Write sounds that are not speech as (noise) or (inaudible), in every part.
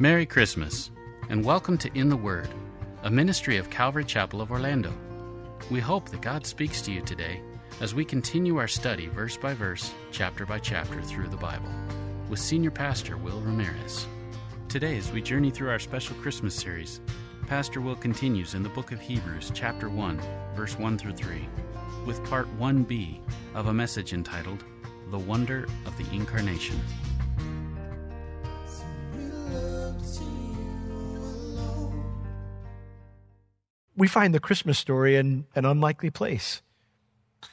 Merry Christmas, and welcome to In the Word, a ministry of Calvary Chapel of Orlando. We hope that God speaks to you today as we continue our study verse by verse, chapter by chapter through the Bible with Senior Pastor Will Ramirez. Today, as we journey through our special Christmas series, Pastor Will continues in the book of Hebrews, chapter 1, verse 1 through 3, with part 1b of a message entitled The Wonder of the Incarnation. We find the Christmas story in an unlikely place.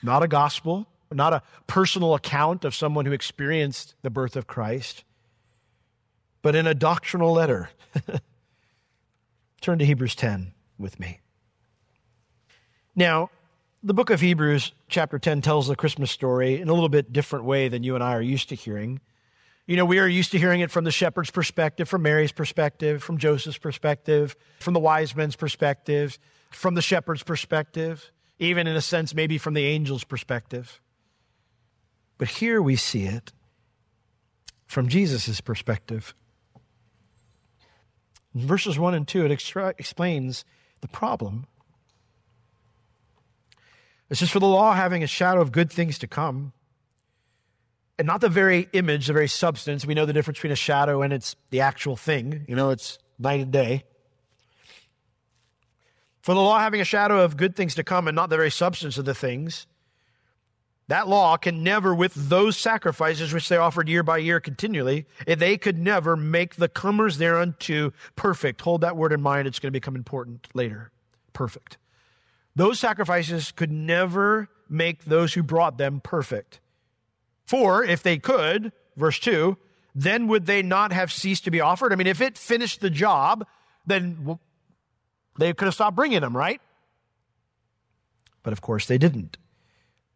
Not a gospel, not a personal account of someone who experienced the birth of Christ, but in a doctrinal letter. (laughs) Turn to Hebrews 10 with me. Now, the book of Hebrews, chapter 10, tells the Christmas story in a little bit different way than you and I are used to hearing. You know, we are used to hearing it from the shepherd's perspective, from Mary's perspective, from Joseph's perspective, from the wise men's perspective from the shepherd's perspective, even in a sense, maybe from the angel's perspective. But here we see it from Jesus' perspective. In verses 1 and 2, it extra- explains the problem. It says, For the law having a shadow of good things to come, and not the very image, the very substance. We know the difference between a shadow and it's the actual thing. You know, it's night and day. For the law having a shadow of good things to come and not the very substance of the things, that law can never, with those sacrifices which they offered year by year continually, eh, they could never make the comers thereunto perfect. Hold that word in mind, it's going to become important later. Perfect. Those sacrifices could never make those who brought them perfect. For if they could, verse 2, then would they not have ceased to be offered? I mean, if it finished the job, then they could have stopped bringing them, right? But of course they didn't.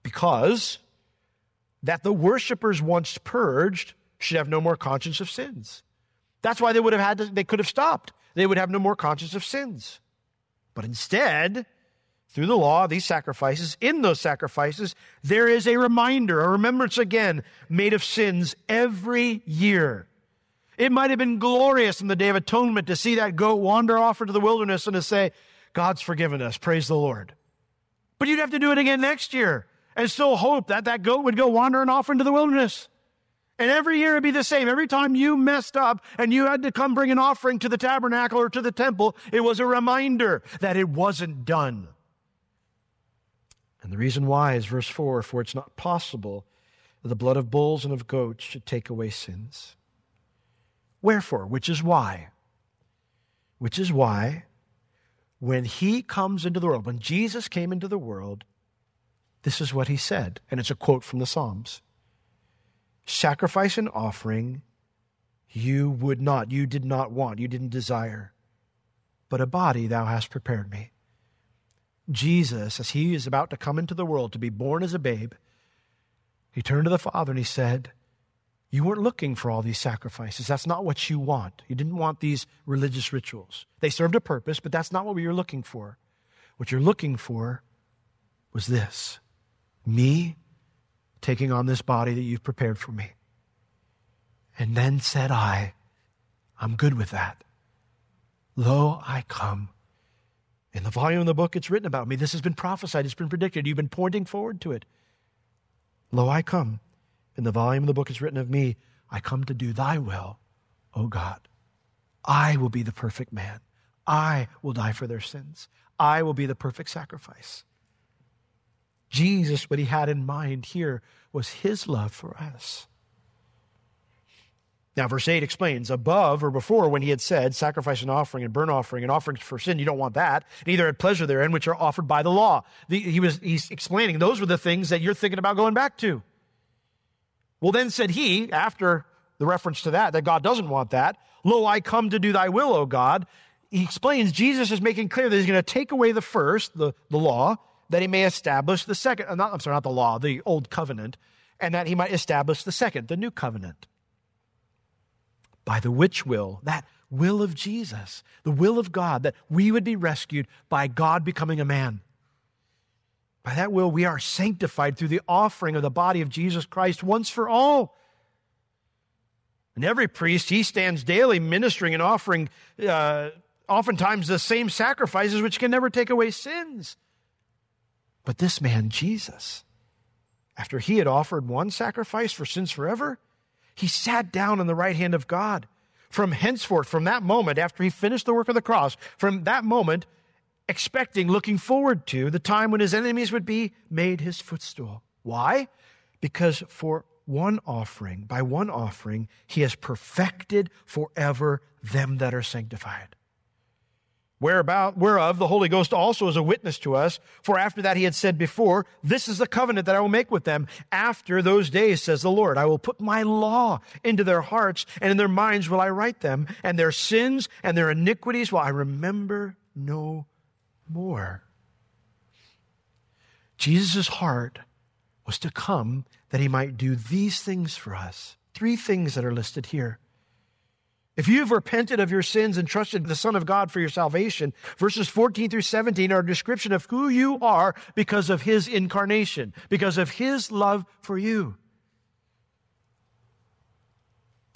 Because that the worshippers once purged should have no more conscience of sins. That's why they would have had to, they could have stopped. They would have no more conscience of sins. But instead, through the law, these sacrifices, in those sacrifices, there is a reminder, a remembrance again, made of sins every year. It might have been glorious in the Day of Atonement to see that goat wander off into the wilderness and to say, God's forgiven us. Praise the Lord. But you'd have to do it again next year and still hope that that goat would go wandering off into the wilderness. And every year it'd be the same. Every time you messed up and you had to come bring an offering to the tabernacle or to the temple, it was a reminder that it wasn't done. And the reason why is verse 4 For it's not possible that the blood of bulls and of goats should take away sins. Wherefore, which is why, which is why, when he comes into the world, when Jesus came into the world, this is what he said. And it's a quote from the Psalms Sacrifice and offering you would not, you did not want, you didn't desire, but a body thou hast prepared me. Jesus, as he is about to come into the world to be born as a babe, he turned to the Father and he said, you weren't looking for all these sacrifices. That's not what you want. You didn't want these religious rituals. They served a purpose, but that's not what you're looking for. What you're looking for was this me taking on this body that you've prepared for me. And then said I, I'm good with that. Lo, I come. In the volume of the book, it's written about me. This has been prophesied, it's been predicted. You've been pointing forward to it. Lo, I come. In the volume of the book is written of me, I come to do thy will, O God. I will be the perfect man. I will die for their sins. I will be the perfect sacrifice. Jesus, what he had in mind here was his love for us. Now, verse 8 explains above or before when he had said, sacrifice and offering and burnt offering and offerings for sin, you don't want that. Neither had pleasure therein, which are offered by the law. The, he was, he's explaining those were the things that you're thinking about going back to. Well, then said he, after the reference to that, that God doesn't want that, Lo, I come to do thy will, O God. He explains Jesus is making clear that he's going to take away the first, the, the law, that he may establish the second. Uh, not, I'm sorry, not the law, the old covenant, and that he might establish the second, the new covenant. By the which will, that will of Jesus, the will of God, that we would be rescued by God becoming a man. By that will, we are sanctified through the offering of the body of Jesus Christ once for all. And every priest, he stands daily ministering and offering, uh, oftentimes, the same sacrifices which can never take away sins. But this man, Jesus, after he had offered one sacrifice for sins forever, he sat down on the right hand of God. From henceforth, from that moment, after he finished the work of the cross, from that moment, expecting, looking forward to the time when his enemies would be made his footstool. Why? Because for one offering, by one offering, he has perfected forever them that are sanctified whereabout, whereof the Holy Ghost also is a witness to us. For after that he had said before, This is the covenant that I will make with them. After those days, says the Lord, I will put my law into their hearts, and in their minds will I write them, and their sins and their iniquities will I remember no more. Jesus' heart was to come that he might do these things for us. Three things that are listed here. If you've repented of your sins and trusted the Son of God for your salvation, verses 14 through 17 are a description of who you are because of His incarnation, because of His love for you.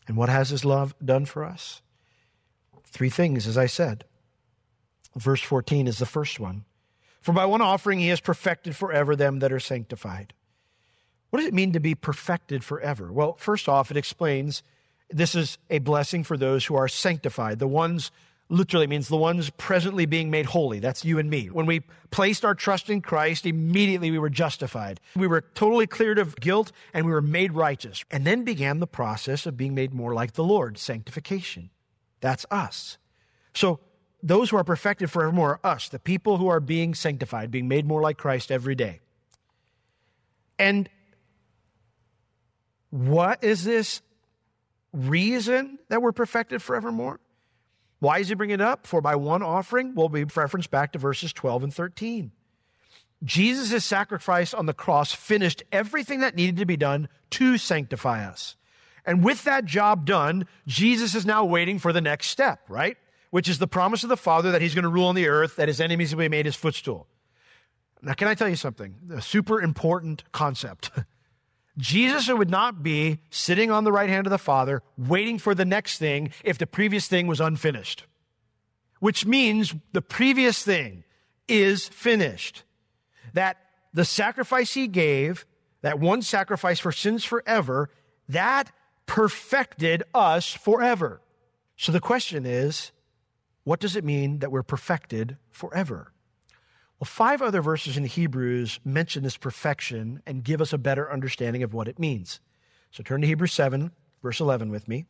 And what has His love done for us? Three things, as I said. Verse 14 is the first one. For by one offering He has perfected forever them that are sanctified. What does it mean to be perfected forever? Well, first off, it explains this is a blessing for those who are sanctified, the ones literally means the ones presently being made holy. That's you and me. When we placed our trust in Christ, immediately we were justified. We were totally cleared of guilt and we were made righteous. And then began the process of being made more like the Lord, sanctification. That's us. So those who are perfected forevermore are us, the people who are being sanctified, being made more like Christ every day. And what is this reason that we're perfected forevermore? Why is he bringing it up? For by one offering, we'll be referenced back to verses 12 and 13. Jesus' sacrifice on the cross finished everything that needed to be done to sanctify us. And with that job done, Jesus is now waiting for the next step, right? Which is the promise of the Father that he's going to rule on the earth, that his enemies will be made his footstool. Now, can I tell you something? A super important concept. (laughs) Jesus would not be sitting on the right hand of the Father, waiting for the next thing if the previous thing was unfinished. Which means the previous thing is finished. That the sacrifice he gave, that one sacrifice for sins forever, that perfected us forever. So the question is, what does it mean that we're perfected forever? Well, five other verses in Hebrews mention this perfection and give us a better understanding of what it means. So turn to Hebrews 7, verse 11 with me.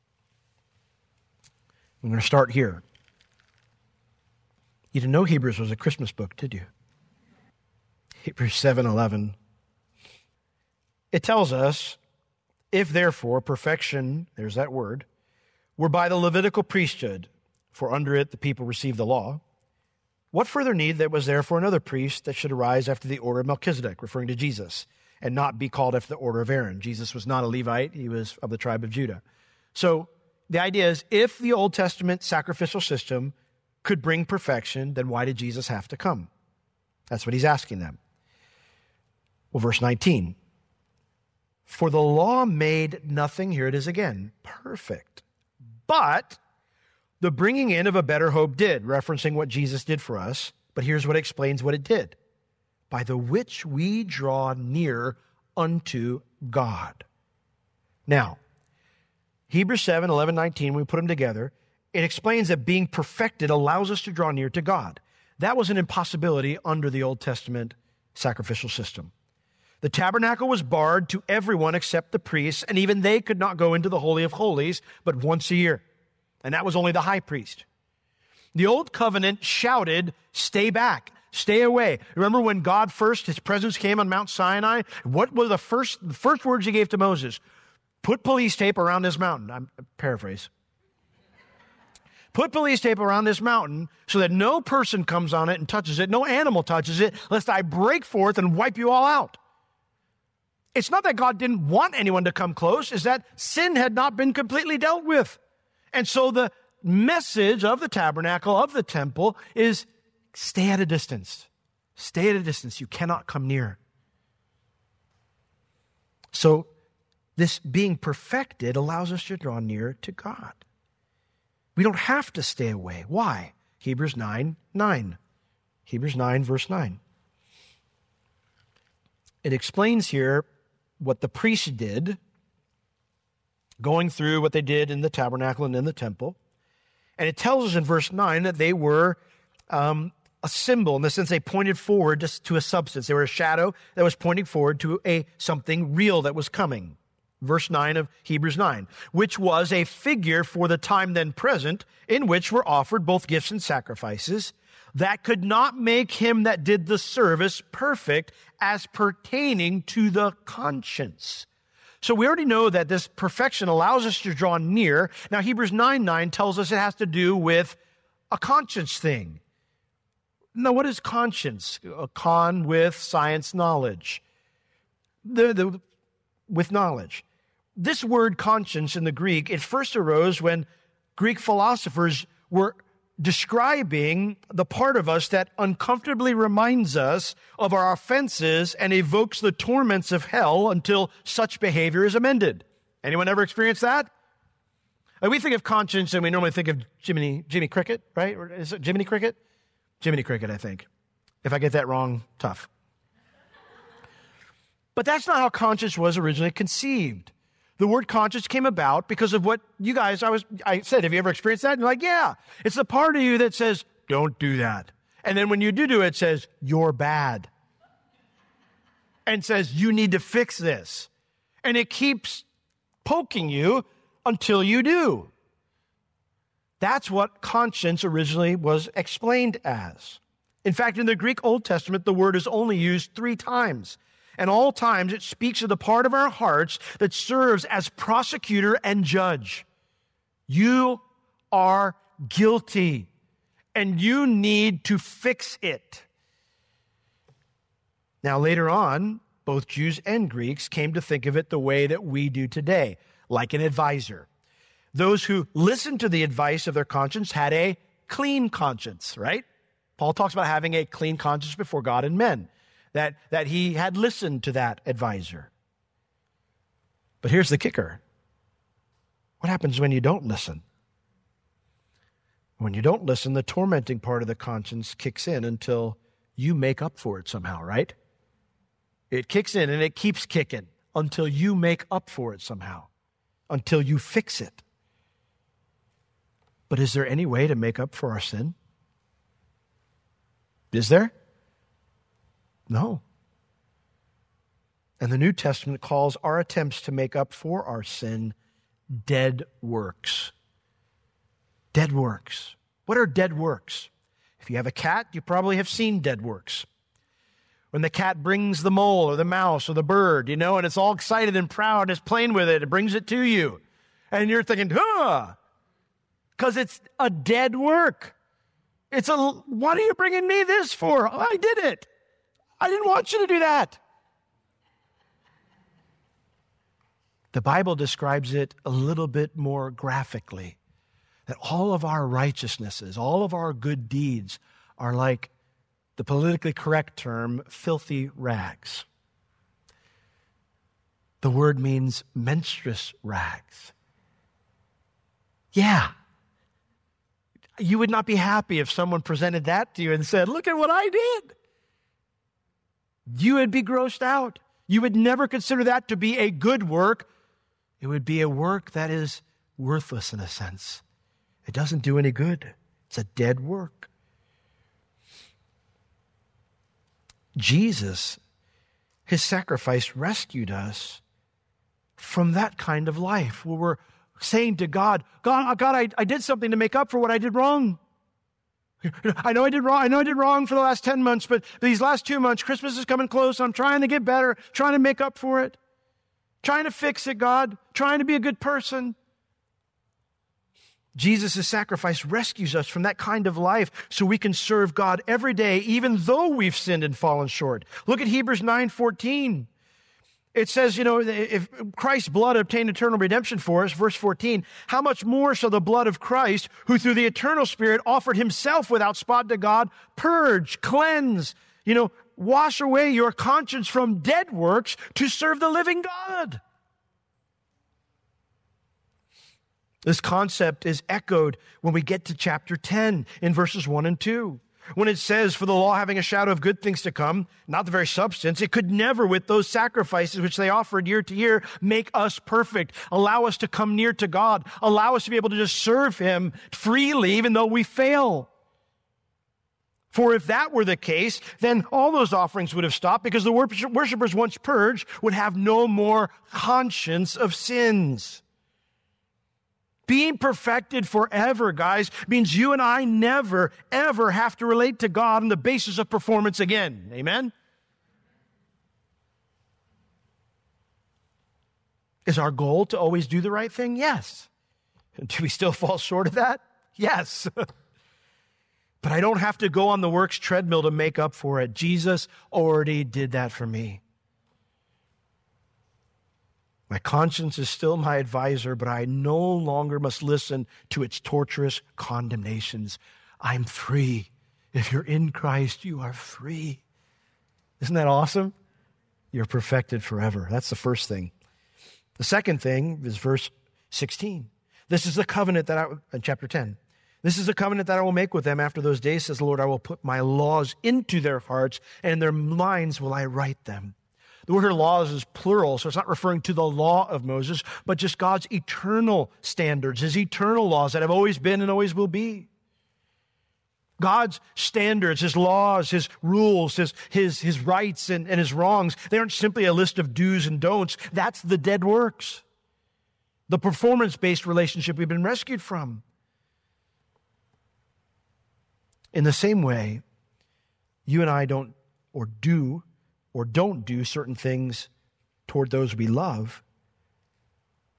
I'm going to start here. You didn't know Hebrews was a Christmas book, did you? Hebrews 7 11. It tells us, if therefore perfection, there's that word, were by the Levitical priesthood, for under it the people received the law what further need that was there for another priest that should arise after the order of Melchizedek, referring to Jesus, and not be called after the order of Aaron? Jesus was not a Levite, he was of the tribe of Judah. So the idea is if the Old Testament sacrificial system could bring perfection, then why did Jesus have to come? That's what he's asking them. Well, verse 19. For the law made nothing, here it is again, perfect. But the bringing in of a better hope did, referencing what Jesus did for us. But here's what explains what it did by the which we draw near unto God. Now, Hebrews 7, 11, 19, we put them together. It explains that being perfected allows us to draw near to God. That was an impossibility under the Old Testament sacrificial system. The tabernacle was barred to everyone except the priests, and even they could not go into the Holy of Holies but once a year. And that was only the high priest. The old covenant shouted, Stay back, stay away. Remember when God first, his presence came on Mount Sinai? What were the first, the first words he gave to Moses? Put police tape around this mountain. I'm paraphrase. Put police tape around this mountain so that no person comes on it and touches it, no animal touches it, lest I break forth and wipe you all out. It's not that God didn't want anyone to come close, it's that sin had not been completely dealt with. And so the message of the tabernacle, of the temple, is stay at a distance. Stay at a distance. You cannot come near. So, this being perfected allows us to draw near to God. We don't have to stay away. Why? Hebrews 9 9. Hebrews 9, verse 9. It explains here what the priest did, going through what they did in the tabernacle and in the temple. And it tells us in verse 9 that they were um, a symbol in the sense they pointed forward to a substance. They were a shadow that was pointing forward to a something real that was coming verse 9 of Hebrews 9, which was a figure for the time then present in which were offered both gifts and sacrifices that could not make him that did the service perfect as pertaining to the conscience. So we already know that this perfection allows us to draw near. Now Hebrews 9 9 tells us it has to do with a conscience thing. Now, what is conscience? A con with science knowledge. The, the, with knowledge. This word conscience in the Greek, it first arose when Greek philosophers were describing the part of us that uncomfortably reminds us of our offenses and evokes the torments of hell until such behavior is amended. Anyone ever experienced that? And we think of conscience and we normally think of Jiminy, Jimmy Cricket, right? Is it Jiminy Cricket? Jiminy Cricket, I think. If I get that wrong, tough. But that's not how conscience was originally conceived. The word conscience came about because of what you guys, I was, I said, have you ever experienced that? And you're like, yeah. It's the part of you that says, don't do that. And then when you do do it, it says, you're bad. And says, you need to fix this. And it keeps poking you until you do. That's what conscience originally was explained as. In fact, in the Greek Old Testament, the word is only used three times. And all times it speaks of the part of our hearts that serves as prosecutor and judge. You are guilty and you need to fix it. Now, later on, both Jews and Greeks came to think of it the way that we do today, like an advisor. Those who listened to the advice of their conscience had a clean conscience, right? Paul talks about having a clean conscience before God and men that, that he had listened to that advisor. But here's the kicker what happens when you don't listen? When you don't listen, the tormenting part of the conscience kicks in until you make up for it somehow, right? It kicks in and it keeps kicking until you make up for it somehow, until you fix it. But is there any way to make up for our sin? Is there? No. And the New Testament calls our attempts to make up for our sin dead works. Dead works. What are dead works? If you have a cat, you probably have seen dead works. When the cat brings the mole or the mouse or the bird, you know, and it's all excited and proud, it's playing with it, it brings it to you. And you're thinking, huh, because it's a dead work. It's a, what are you bringing me this for? I did it. I didn't want you to do that. The Bible describes it a little bit more graphically that all of our righteousnesses, all of our good deeds are like the politically correct term, filthy rags. The word means menstruous rags. Yeah. You would not be happy if someone presented that to you and said, Look at what I did you would be grossed out. You would never consider that to be a good work. It would be a work that is worthless in a sense. It doesn't do any good, it's a dead work. Jesus His sacrifice rescued us from that kind of life where we're saying to God, God, God, I, I did something to make up for what I did wrong. I know I did wrong. I know I did wrong for the last 10 months, but these last two months, Christmas is coming close. I'm trying to get better, trying to make up for it, trying to fix it, God, trying to be a good person. Jesus' sacrifice rescues us from that kind of life so we can serve God every day, even though we've sinned and fallen short. Look at Hebrews 9 14. It says, you know, if Christ's blood obtained eternal redemption for us, verse 14, how much more shall the blood of Christ, who through the eternal Spirit offered himself without spot to God, purge, cleanse, you know, wash away your conscience from dead works to serve the living God? This concept is echoed when we get to chapter 10 in verses 1 and 2. When it says, for the law having a shadow of good things to come, not the very substance, it could never, with those sacrifices which they offered year to year, make us perfect, allow us to come near to God, allow us to be able to just serve Him freely, even though we fail. For if that were the case, then all those offerings would have stopped because the worshippers, once purged, would have no more conscience of sins. Being perfected forever, guys, means you and I never, ever have to relate to God on the basis of performance again. Amen? Is our goal to always do the right thing? Yes. (laughs) Do we still fall short of that? Yes. (laughs) but I don't have to go on the works treadmill to make up for it. Jesus already did that for me. My conscience is still my advisor, but I no longer must listen to its torturous condemnations. I'm free. If you're in Christ, you are free. Isn't that awesome? You're perfected forever. That's the first thing. The second thing is verse 16. This is the covenant that I, in chapter 10. This is the covenant that I will make with them after those days, says the Lord. I will put my laws into their hearts, and in their minds will I write them. The word here laws is plural, so it's not referring to the law of Moses, but just God's eternal standards, his eternal laws that have always been and always will be. God's standards, his laws, his rules, his, his, his rights and, and his wrongs, they aren't simply a list of do's and don'ts. That's the dead works. The performance based relationship we've been rescued from. In the same way, you and I don't or do or don't do certain things toward those we love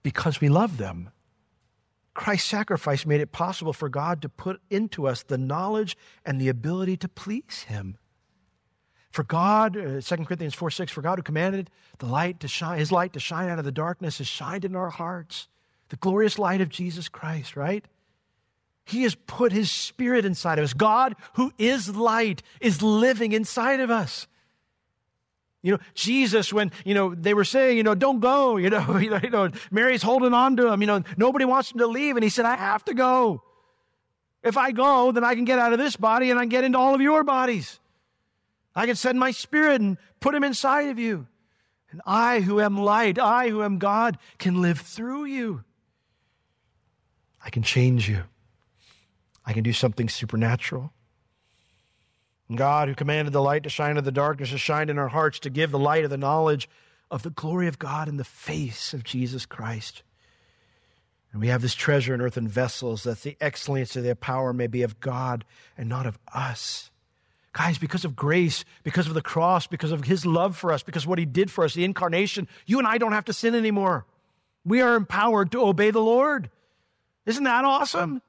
because we love them. Christ's sacrifice made it possible for God to put into us the knowledge and the ability to please Him. For God, uh, 2 Corinthians 4 6, for God who commanded the light to shine, His light to shine out of the darkness has shined in our hearts. The glorious light of Jesus Christ, right? He has put His Spirit inside of us. God, who is light, is living inside of us. You know, Jesus, when, you know, they were saying, you know, don't go, (laughs) you know, you know, Mary's holding on to him, you know, nobody wants him to leave. And he said, I have to go. If I go, then I can get out of this body and I can get into all of your bodies. I can send my spirit and put him inside of you. And I, who am light, I, who am God, can live through you. I can change you. I can do something supernatural. God, who commanded the light to shine in the darkness, has shined in our hearts to give the light of the knowledge of the glory of God in the face of Jesus Christ. And we have this treasure in earthen vessels that the excellence of their power may be of God and not of us. Guys, because of grace, because of the cross, because of his love for us, because what he did for us, the incarnation, you and I don't have to sin anymore. We are empowered to obey the Lord. Isn't that awesome?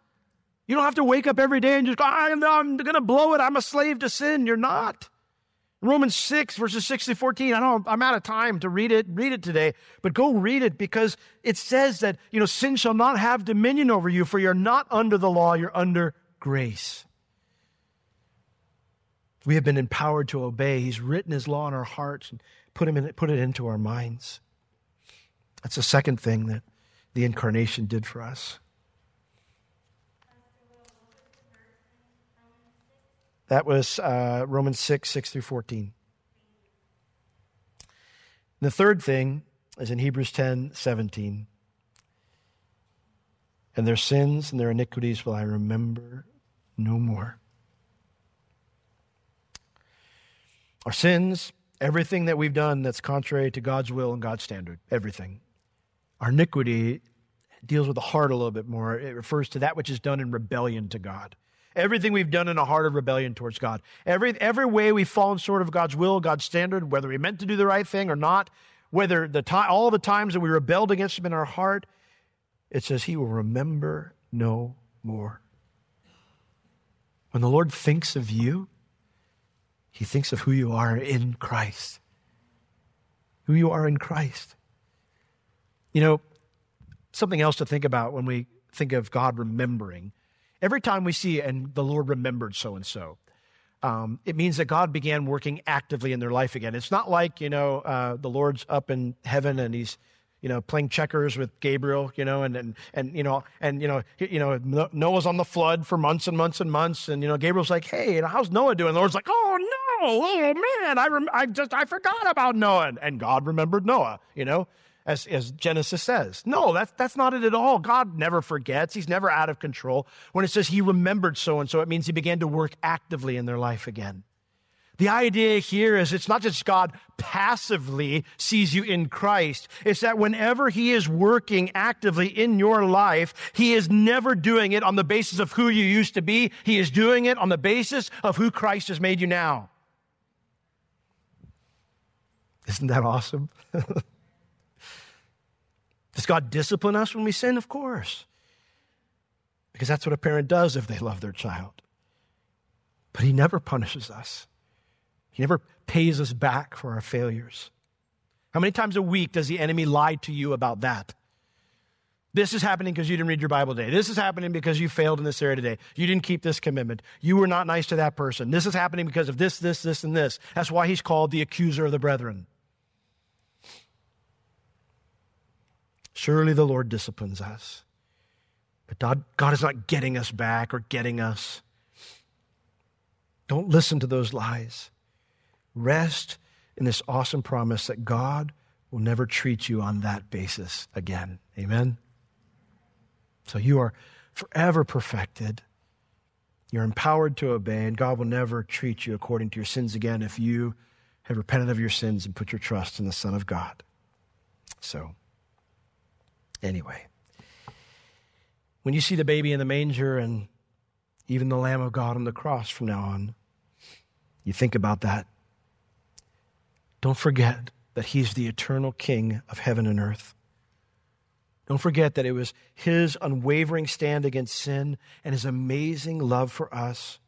You don't have to wake up every day and just go, I'm, I'm going to blow it. I'm a slave to sin. You're not. Romans 6, verses 6 to 14. I know I'm out of time to read it, read it today, but go read it because it says that, you know, sin shall not have dominion over you, for you're not under the law, you're under grace. We have been empowered to obey. He's written his law in our hearts and put, him in, put it into our minds. That's the second thing that the incarnation did for us. That was uh, Romans 6, 6 through 14. The third thing is in Hebrews 10, 17. And their sins and their iniquities will I remember no more. Our sins Everything that we've done that's contrary to God's will and God's standard. Everything. Our iniquity deals with the heart a little bit more. It refers to that which is done in rebellion to God. Everything we've done in a heart of rebellion towards God. Every, every way we've fallen short of God's will, God's standard, whether we meant to do the right thing or not, whether the all the times that we rebelled against Him in our heart, it says He will remember no more. When the Lord thinks of you, He thinks of who you are in Christ. Who you are in Christ. You know, something else to think about when we think of God remembering Every time we see, and the Lord remembered so and so, it means that God began working actively in their life again. It's not like, you know, uh, the Lord's up in heaven and he's, you know, playing checkers with Gabriel, you know, and, and, and, you know, and, you know, you know, Noah's on the flood for months and months and months. And, you know, Gabriel's like, hey, how's Noah doing? The Lord's like, oh, no, oh, man, I, rem- I just, I forgot about Noah. And God remembered Noah, you know as, as Genesis says. No, that's, that's not it at all. God never forgets. He's never out of control. When it says he remembered so and so, it means he began to work actively in their life again. The idea here is it's not just God passively sees you in Christ. It's that whenever He is working actively in your life, He is never doing it on the basis of who you used to be. He is doing it on the basis of who Christ has made you now. Isn't that awesome? (laughs) Does God discipline us when we sin? Of course. Because that's what a parent does if they love their child. But He never punishes us, He never pays us back for our failures. How many times a week does the enemy lie to you about that? This is happening because you didn't read your Bible today. This is happening because you failed in this area today. You didn't keep this commitment. You were not nice to that person. This is happening because of this, this, this, and this. That's why he's called the accuser of the brethren. Surely the Lord disciplines us. But God, God is not getting us back or getting us. Don't listen to those lies. Rest in this awesome promise that God will never treat you on that basis again. Amen? So you are forever perfected. You're empowered to obey, and God will never treat you according to your sins again if you have repented of your sins and put your trust in the Son of God. So, Anyway, when you see the baby in the manger and even the Lamb of God on the cross from now on, you think about that. Don't forget that He's the eternal King of heaven and earth. Don't forget that it was His unwavering stand against sin and His amazing love for us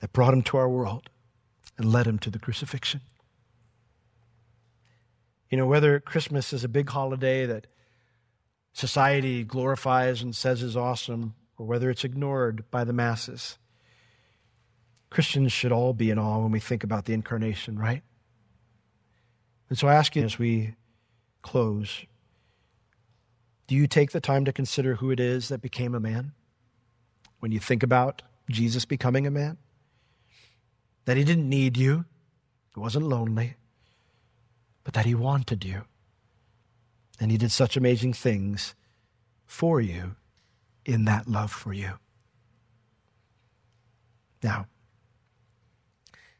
that brought Him to our world and led Him to the crucifixion. You know, whether Christmas is a big holiday that society glorifies and says is awesome, or whether it's ignored by the masses. Christians should all be in awe when we think about the incarnation, right? And so I ask you as we close do you take the time to consider who it is that became a man? When you think about Jesus becoming a man? That he didn't need you, he wasn't lonely, but that he wanted you. And he did such amazing things for you in that love for you. Now,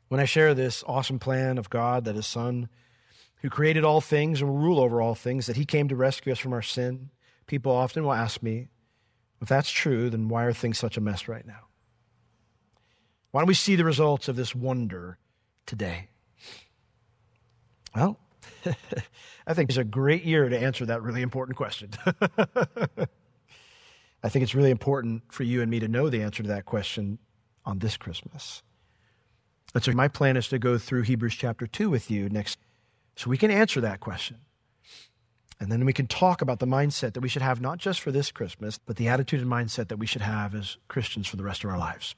when I share this awesome plan of God that his son, who created all things and will rule over all things, that he came to rescue us from our sin, people often will ask me, if that's true, then why are things such a mess right now? Why don't we see the results of this wonder today? Well, (laughs) I think it's a great year to answer that really important question. (laughs) I think it's really important for you and me to know the answer to that question on this Christmas. And so my plan is to go through Hebrews chapter 2 with you next so we can answer that question. And then we can talk about the mindset that we should have not just for this Christmas, but the attitude and mindset that we should have as Christians for the rest of our lives.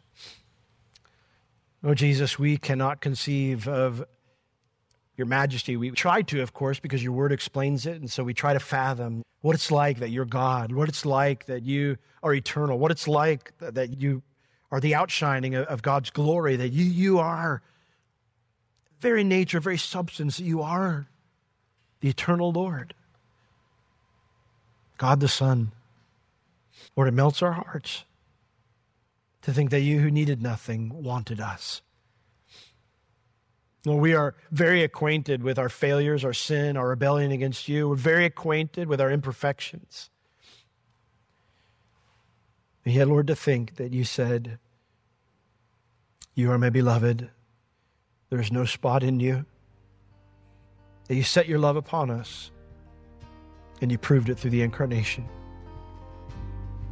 Oh, Jesus, we cannot conceive of your majesty. We try to, of course, because your word explains it. And so we try to fathom what it's like that you're God, what it's like that you are eternal, what it's like that you are the outshining of God's glory, that you, you are very nature, very substance, that you are the eternal Lord. God the Son. Lord, it melts our hearts to think that you who needed nothing wanted us. Lord, we are very acquainted with our failures, our sin, our rebellion against you. We're very acquainted with our imperfections. And yet, Lord, to think that you said, You are my beloved, there is no spot in you, that you set your love upon us, and you proved it through the incarnation.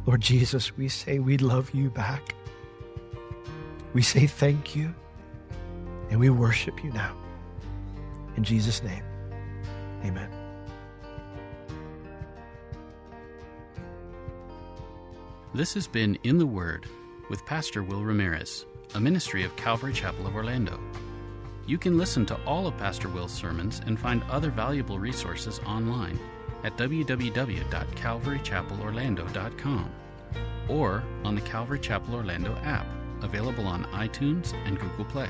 Lord Jesus, we say we love you back. We say thank you, and we worship you now. In Jesus' name, amen. This has been In the Word with Pastor Will Ramirez, a ministry of Calvary Chapel of Orlando. You can listen to all of Pastor Will's sermons and find other valuable resources online at www.calvarychapelorlando.com or on the Calvary Chapel Orlando app, available on iTunes and Google Play.